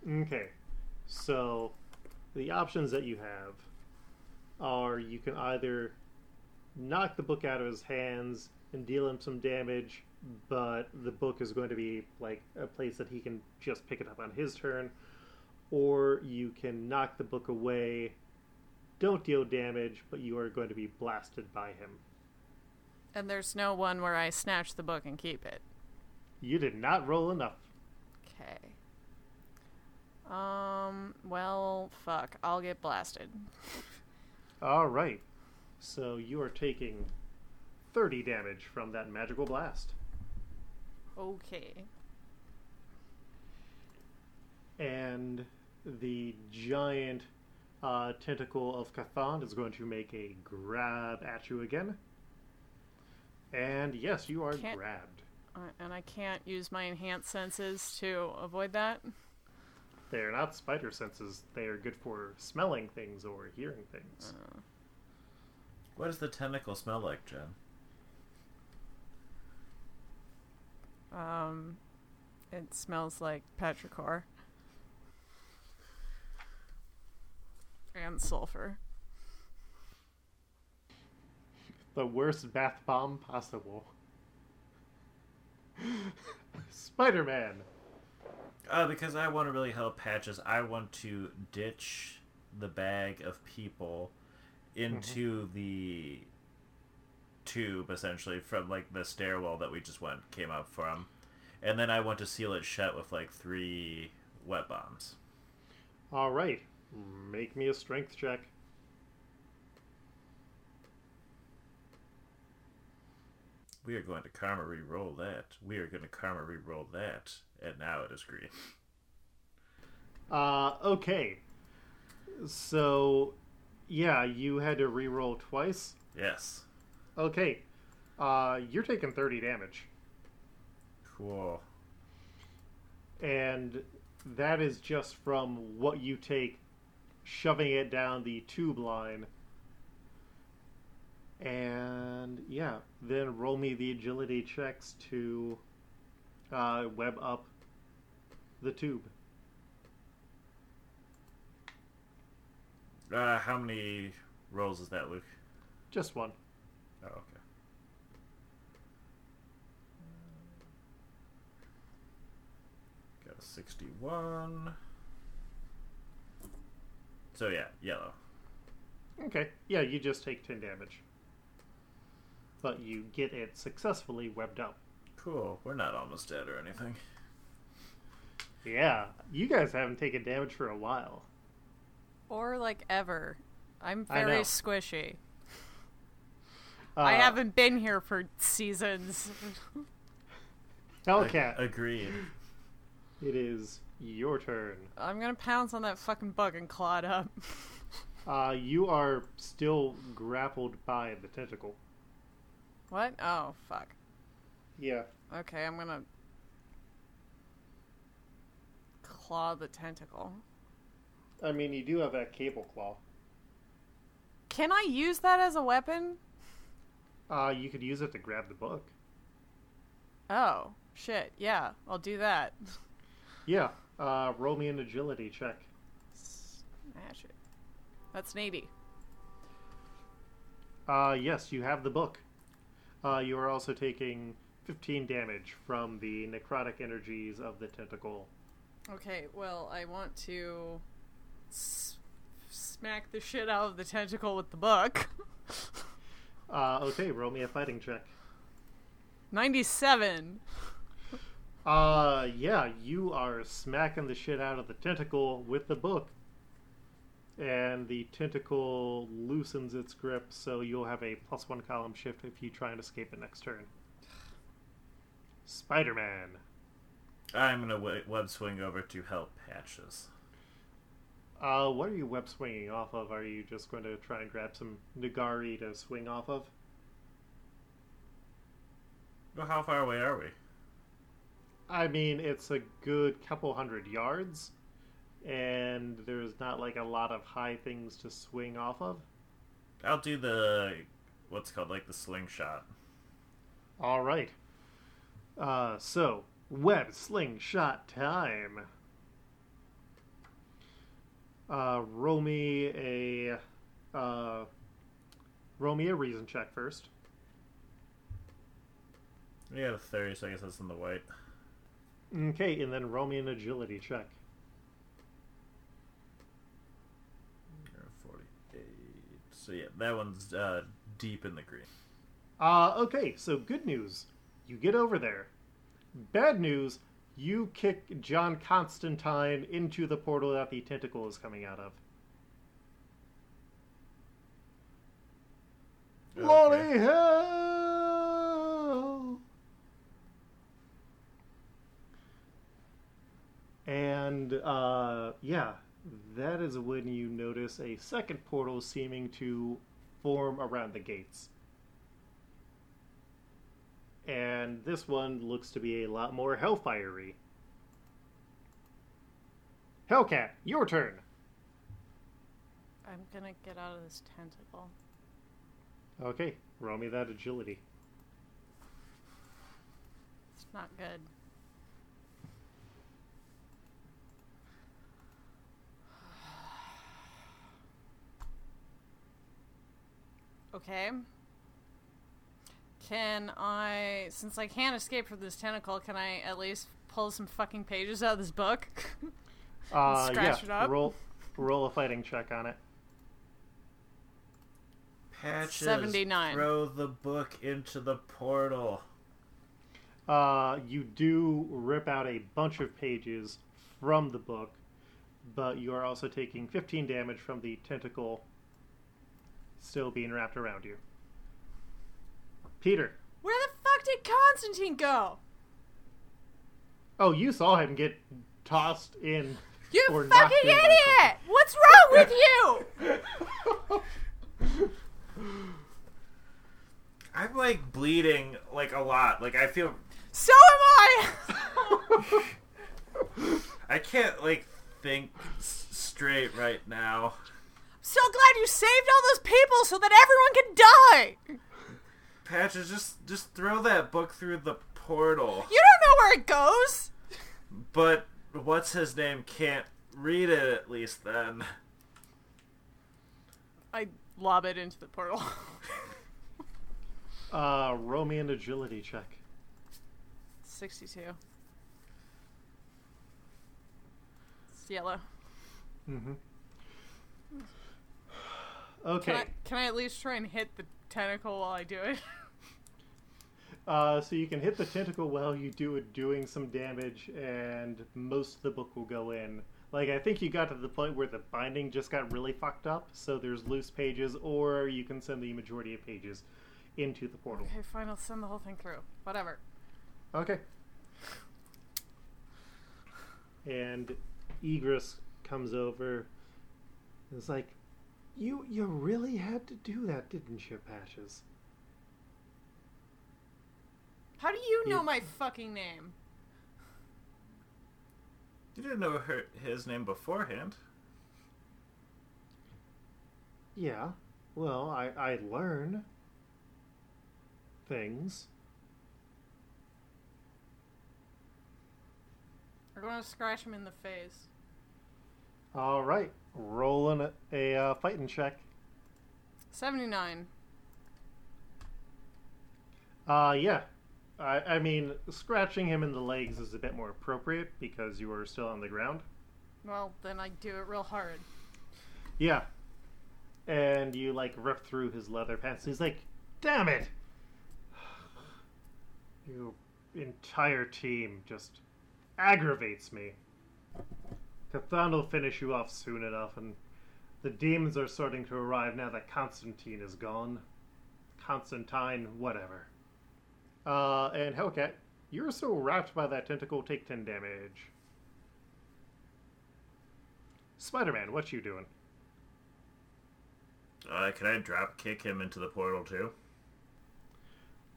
Speaker 1: Okay, so the options that you have are you can either knock the book out of his hands and deal him some damage, but the book is going to be like a place that he can just pick it up on his turn, or you can knock the book away, don't deal damage, but you are going to be blasted by him.
Speaker 2: And there's no one where I snatch the book and keep it.
Speaker 1: You did not roll enough.
Speaker 2: Okay. Um, well, fuck. I'll get blasted.
Speaker 1: All right, so you are taking 30 damage from that magical blast.
Speaker 2: Okay.
Speaker 1: and the giant uh, tentacle of Chthon is going to make a grab at you again. And yes, you are
Speaker 2: Can't-
Speaker 1: grabbed.
Speaker 2: Uh, and I can't use my enhanced senses to avoid that.
Speaker 1: They are not spider senses. They are good for smelling things or hearing things.
Speaker 3: What does the tentacle smell like, Jen?
Speaker 2: Um, it smells like petrichor and sulfur.
Speaker 1: The worst bath bomb possible. Spider Man!
Speaker 3: Uh, because I want to really help Patches. I want to ditch the bag of people into the tube, essentially, from like the stairwell that we just went came up from, and then I want to seal it shut with like three wet bombs.
Speaker 1: Alright, make me a strength check.
Speaker 3: We are going to karma re-roll that. We are going to karma re-roll that, and now it is green.
Speaker 1: Uh, okay. So, yeah, you had to re-roll twice.
Speaker 3: Yes.
Speaker 1: Okay. Uh, you're taking 30 damage.
Speaker 3: Cool.
Speaker 1: And that is just from what you take shoving it down the tube line. And yeah, then roll me the agility checks to uh, web up the tube.
Speaker 3: Uh, how many rolls is that, Luke?
Speaker 1: Just one.
Speaker 3: Oh, okay. Got a 61. So, yeah, yellow.
Speaker 1: Okay. Yeah, you just take 10 damage. But you get it successfully webbed up.
Speaker 3: Cool. We're not almost dead or anything.
Speaker 1: Yeah, you guys haven't taken damage for a while.
Speaker 2: Or like ever. I'm very
Speaker 1: know.
Speaker 2: squishy.
Speaker 1: Uh,
Speaker 2: I haven't been here for seasons.
Speaker 1: Hellcat,
Speaker 3: Agreed.
Speaker 1: it is your turn.
Speaker 2: I'm gonna pounce on that fucking bug and claw it up.
Speaker 1: Uh, you are still grappled by the tentacle.
Speaker 2: What? Oh, fuck.
Speaker 1: Yeah.
Speaker 2: Okay, I'm gonna claw the tentacle.
Speaker 1: I mean, you do have that cable claw.
Speaker 2: Can I use that as a weapon?
Speaker 1: Uh, you could use it to grab the book.
Speaker 2: Oh, shit. Yeah, I'll do that.
Speaker 1: Yeah. Uh, roll me an agility check.
Speaker 2: Smash it. That's Navy.
Speaker 1: Uh, yes, you have the book. Uh, you are also taking 15 damage from the necrotic energies of the tentacle.
Speaker 2: Okay, well, I want to s- smack the shit out of the tentacle with the book.
Speaker 1: Uh, okay, roll me a fighting check.
Speaker 2: 97.
Speaker 1: Uh, yeah, you are smacking the shit out of the tentacle with the book. And the tentacle loosens its grip, so you'll have a plus one column shift if you try and escape it next turn. Spider Man.
Speaker 3: I'm gonna web swing over to help Patches.
Speaker 1: Uh, what are you web swinging off of? Are you just going to try and grab some N'Garai to swing off of?
Speaker 3: Well, how far away are we?
Speaker 1: I mean, it's a good couple hundred yards, and there's not like a lot of high things to swing off of.
Speaker 3: I'll do the what's called like the slingshot.
Speaker 1: All right. Uh, so web slingshot time. Uh, roll me a uh, roll me a reason check first.
Speaker 3: We got a thirty, so I guess that's in the white.
Speaker 1: Okay, and then roll me an agility check.
Speaker 3: Forty-eight. So yeah, that one's uh, deep in the green.
Speaker 1: Uh, okay, so good news. You get over there. Bad news, you kick John Constantine into the portal that the tentacle is coming out of. Bloody
Speaker 3: Okay.
Speaker 1: hell! And, uh, yeah, that is when you notice a second portal seeming to form around the gates. And this one looks to be a lot more hellfiery. Hellcat, your turn.
Speaker 2: I'm gonna get out of this tentacle.
Speaker 1: Okay, roll me that agility.
Speaker 2: It's not good. Okay. Can I, since I can't escape from this tentacle, can I at least pull some fucking pages out of this book?
Speaker 1: Uh,
Speaker 2: Scratch
Speaker 1: yeah,
Speaker 2: it up?
Speaker 1: roll roll a fighting check on it.
Speaker 3: Patches.
Speaker 2: 79.
Speaker 3: Throw the book into the portal.
Speaker 1: Uh, you do rip out a bunch of pages from the book, but you are also taking 15 damage from the tentacle still being wrapped around you. Peter.
Speaker 2: Where the fuck did Constantine go?
Speaker 1: Oh, you saw him get tossed in.
Speaker 2: You fucking idiot! What's wrong with you?
Speaker 3: I'm like bleeding like a lot. Like I feel
Speaker 2: So am I!
Speaker 3: I can't like think s- straight right now.
Speaker 2: So glad you saved all those people so that everyone can die!
Speaker 3: Patches, just just throw that book through the portal.
Speaker 2: You don't know where it goes!
Speaker 3: But what's his name can't read it at least then.
Speaker 2: I lob it into the portal.
Speaker 1: Uh, roll me an agility check.
Speaker 2: 62. It's yellow.
Speaker 1: Mm-hmm. Okay.
Speaker 2: Can I, can I at least try and hit the tentacle while I do it?
Speaker 1: Uh, so you can hit the tentacle while you do it doing some damage, and most of the book will go in. Like I think you got to the point where the binding just got really fucked up, so there's loose pages, or you can send the majority of pages into the portal.
Speaker 2: Okay, fine. I'll send the whole thing through. Whatever.
Speaker 1: Okay. And Egress comes over. and It's like, you you really had to do that, didn't you, Patches?
Speaker 2: How do you know
Speaker 1: You-
Speaker 2: my fucking name?
Speaker 3: You didn't know her, his name beforehand.
Speaker 1: Yeah. Well, I I learn things.
Speaker 2: We're going to scratch him in the face.
Speaker 1: All right, rolling a, a uh, fighting check.
Speaker 2: 79.
Speaker 1: Uh, yeah. I, I mean, scratching him in the legs is a bit more appropriate because you are still on the ground.
Speaker 2: Well, then I do it real hard.
Speaker 1: Yeah. And you, like, rip through his leather pants. He's like, damn it! Your entire team just aggravates me. Chthon will finish you off soon enough, and the demons are starting to arrive now that Constantine is gone. Constantine, whatever. Uh, and Hellcat, you're so wrapped by that tentacle, take 10 damage. Spider Man, what you doing?
Speaker 3: Uh, can I drop kick him into the portal too?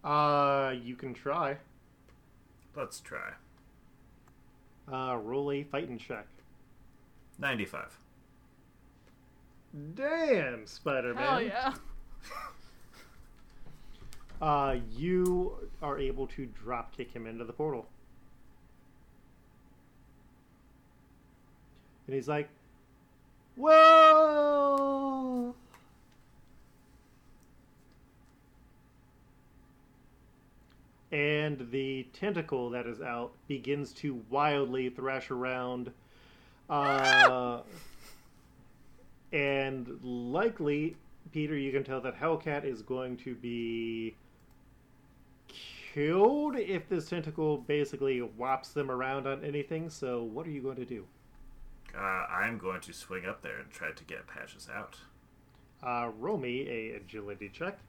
Speaker 1: Uh, you can try.
Speaker 3: Let's try.
Speaker 1: Uh, roll a fighting check.
Speaker 3: 95.
Speaker 1: Damn, Spider Man.
Speaker 2: Hell yeah.
Speaker 1: Uh, you are able to drop kick him into the portal. And he's like, Whoa! And the tentacle that is out begins to wildly thrash around. Uh, and likely, Peter, you can tell that Hellcat is going to be killed if this tentacle basically whops them around on anything. So, what are you going to do?
Speaker 3: Uh, I'm going to swing up there and try to get Patches out.
Speaker 1: Uh, roll me a agility check.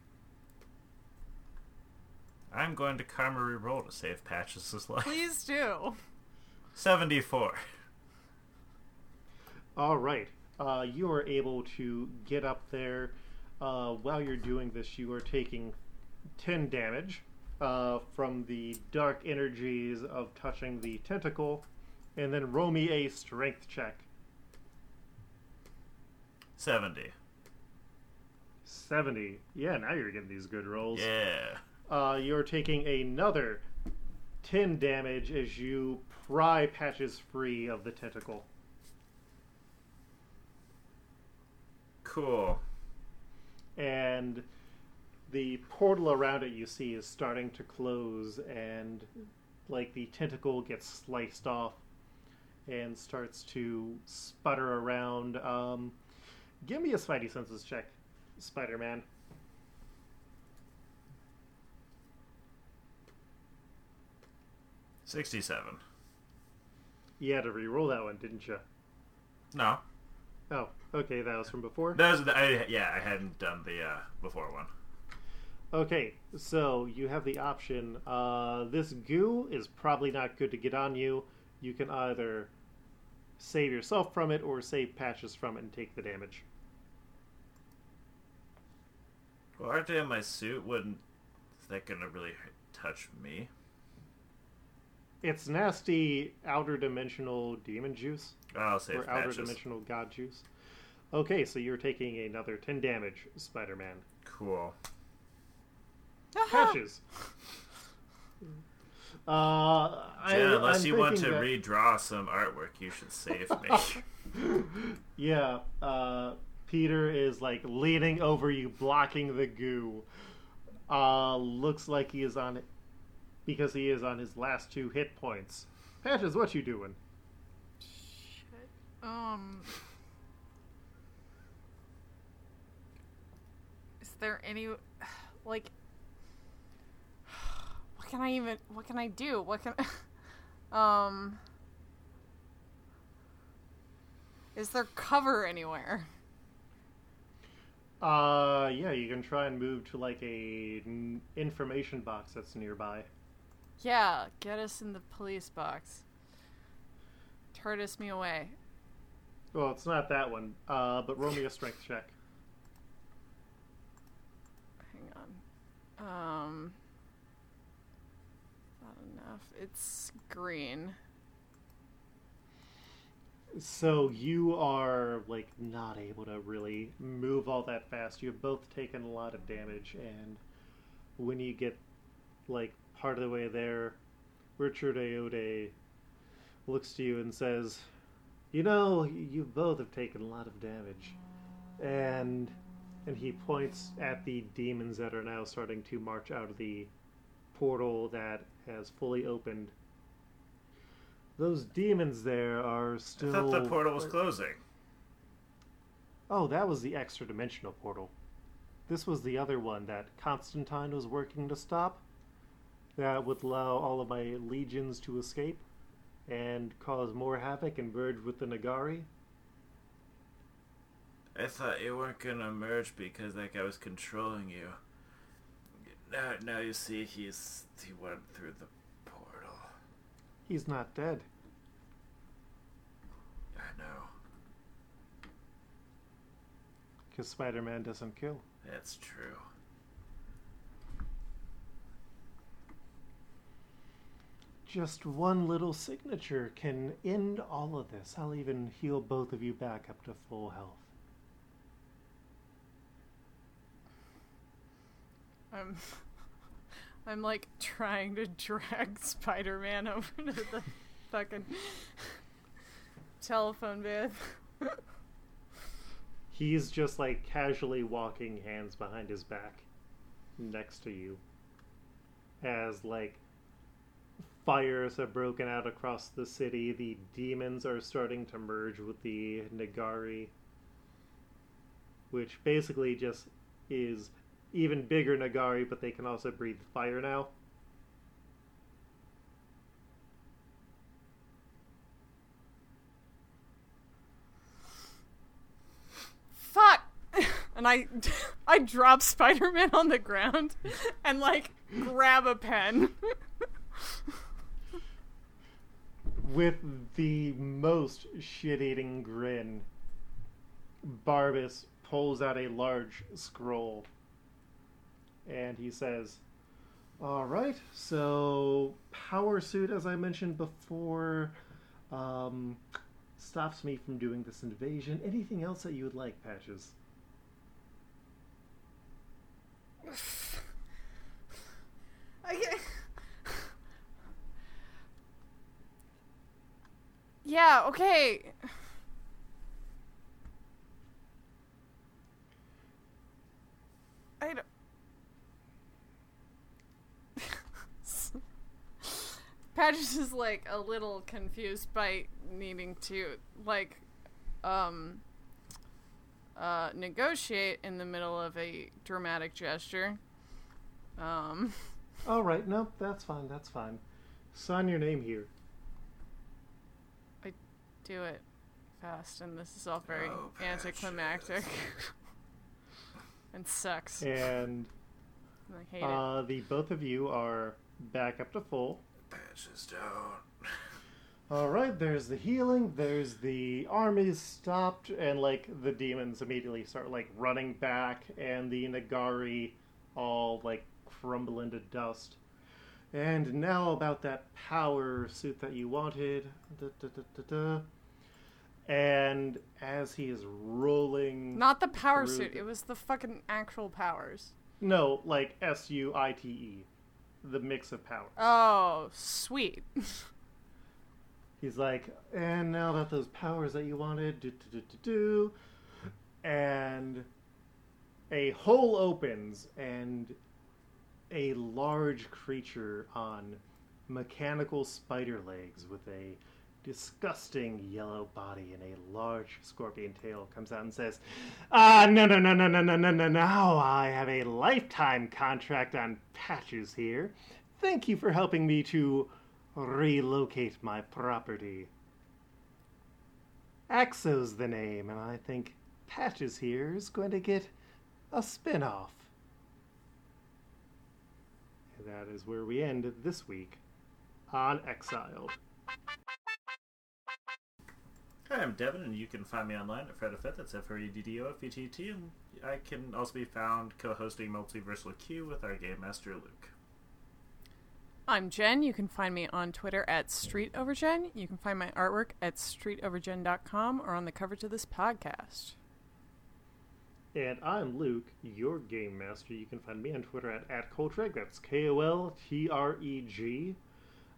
Speaker 3: I'm going to karma roll to save Patches' life.
Speaker 2: Please do.
Speaker 3: 74.
Speaker 1: All right. Uh, you are able to get up there. Uh, while you're doing this, you are taking 10 damage uh, from the dark energies of touching the tentacle. And then roll me a strength check.
Speaker 3: 70.
Speaker 1: 70. Yeah, now you're getting these good rolls.
Speaker 3: Yeah.
Speaker 1: Uh, you're taking another 10 damage as you pry Patches free of the tentacle.
Speaker 3: Cool.
Speaker 1: and the portal around it you see is starting to close and like the tentacle gets sliced off and starts to sputter around um, give me a spidey senses check spider-man
Speaker 3: 67.
Speaker 1: you had to re-roll that one didn't you
Speaker 3: No.
Speaker 1: Oh okay that was from before
Speaker 3: That was the, I, yeah, I hadn't done the uh, before one.
Speaker 1: Okay, so you have the option. Uh, this goo is probably not good to get on you. You can either save yourself from it or save patches from it and take the damage.
Speaker 3: Well, aren't they in my suit? Wouldn't is that gonna really touch me?
Speaker 1: It's nasty outer dimensional demon juice
Speaker 3: I'll save
Speaker 1: or outer
Speaker 3: Patches.
Speaker 1: dimensional god juice. Okay, so you're taking another 10 damage, Spider Man.
Speaker 3: Cool.
Speaker 1: Patches! Uh, I,
Speaker 3: Jen, unless
Speaker 1: I'm
Speaker 3: you want to
Speaker 1: that-
Speaker 3: redraw some artwork, you should save me.
Speaker 1: yeah, uh, Peter is like leaning over you, blocking the goo. Uh, looks like he is on it because he is on his last two hit points. Patches, what you doing?
Speaker 2: Shit. Um. Is there any. Like. What can I even? What can I do? What can? um. Is there cover anywhere?
Speaker 1: Uh, yeah, you can try and move to like a n- information box that's nearby.
Speaker 2: Yeah, get us in the police box. Tortoise me away.
Speaker 1: Well, it's not that one. Uh, but roll me a strength check.
Speaker 2: Hang on. Um. Not enough. It's green.
Speaker 1: So you are like not able to really move all that fast. You've both taken a lot of damage, and when you get like part of the way there, Richard Ayoade looks to you and says, "You know, you both have taken a lot of damage," and and he points at the demons that are now starting to march out of the portal that has fully opened. Those demons there are still.
Speaker 3: I thought the portal was closing.
Speaker 1: Oh, that was the extra dimensional portal. This was the other one that Constantine was working to stop. That would allow all of my legions to escape and cause more havoc and merge with the N'Garai.
Speaker 3: I thought you weren't gonna merge because that guy was controlling you. Now, now you see he's he went through the portal.
Speaker 1: He's not dead.
Speaker 3: I know.
Speaker 1: Because Spider Man doesn't kill.
Speaker 3: That's true.
Speaker 1: Just one little signature can end all of this. I'll even heal both of you back up to full health.
Speaker 2: I'm. I'm like trying to drag Spider Man over to the fucking telephone booth.
Speaker 1: He's just like casually walking, hands behind his back, next to you. As like fires have broken out across the city, the demons are starting to merge with the N'Garai, which basically just is even bigger N'Garai, but they can also breathe fire now.
Speaker 2: Fuck! And I, I drop Spider Man on the ground and like grab a pen.
Speaker 1: With the most shit eating grin, Barbas pulls out a large scroll and he says, All right, so Power Suit, as I mentioned before, um, stops me from doing this invasion. Anything else that you would like, Patches?
Speaker 2: I get... Yeah, okay. I don't... Patches is like a little confused by needing to like um uh negotiate in the middle of a dramatic gesture. Um
Speaker 1: All right, no, that's fine, that's fine. Sign your name here.
Speaker 2: Do it fast and this is all very
Speaker 3: Oh,
Speaker 2: anticlimactic and sucks.
Speaker 1: And
Speaker 2: I hate it.
Speaker 1: uh, the both of you are back up to full.
Speaker 3: Patches don't.
Speaker 1: All right, there's the healing. There's the armies stopped, and like the demons immediately start like running back, and the N'Garai all like crumble into dust. And now about that power suit that you wanted. Da, da, da, da, da. And as he is rolling,
Speaker 2: Not the power suit,
Speaker 1: the-
Speaker 2: it was the fucking actual powers.
Speaker 1: no, like S U I T E, the mix of powers.
Speaker 2: Oh, sweet.
Speaker 1: He's like, and now that those powers that you wanted, do do do do do, and a hole opens, and a large creature on mechanical spider legs with a disgusting yellow body and a large scorpion tail comes out and says, "Ah, no, no, no, no, no, no, no, no! Now I have a lifetime contract on patches here." thank you for helping me to relocate my property. Axo's the name, and I think Patches here is going to get a spin off. And that is where we end this week on Exiled.
Speaker 4: Hi, I'm Devin, and you can find me online at FredDoFett. That's F R E D D O F E T T. And I can also be found co hosting Multiversal Q with our Game Master Luke.
Speaker 2: I'm Jen. You can find me on Twitter at StreetOverGen. You can find my artwork at StreetOverGen.com or on the cover to this podcast.
Speaker 1: And I'm Luke, your game master. You can find me on Twitter at, at Koltreg. That's K O L T R E G.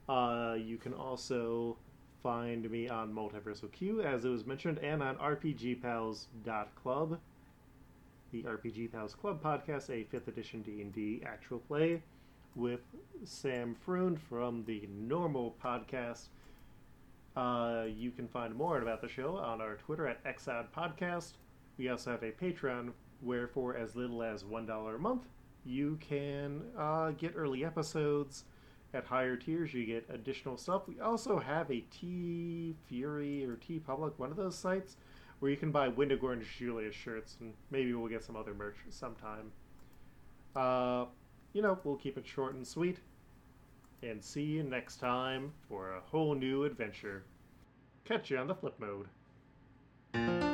Speaker 1: Uh, you can also find me on Multiversal Q, as it was mentioned, and on RPGPals.club, the RPG Pals Club podcast, a 5th edition D&D actual play with Sam Froon from the normal podcast. Uh, you can find more about the show on our Twitter at Exod Podcast. We also have a Patreon where, for as little as $1 a month, you can uh, get early episodes. At higher tiers, you get additional stuff. We also have a T Fury or TeePublic, one of those sites, where you can buy Wendigo and Julius shirts, and maybe we'll get some other merch sometime. Uh, you know, we'll keep it short and sweet. And see you next time for a whole new adventure. Catch you on the flip mode.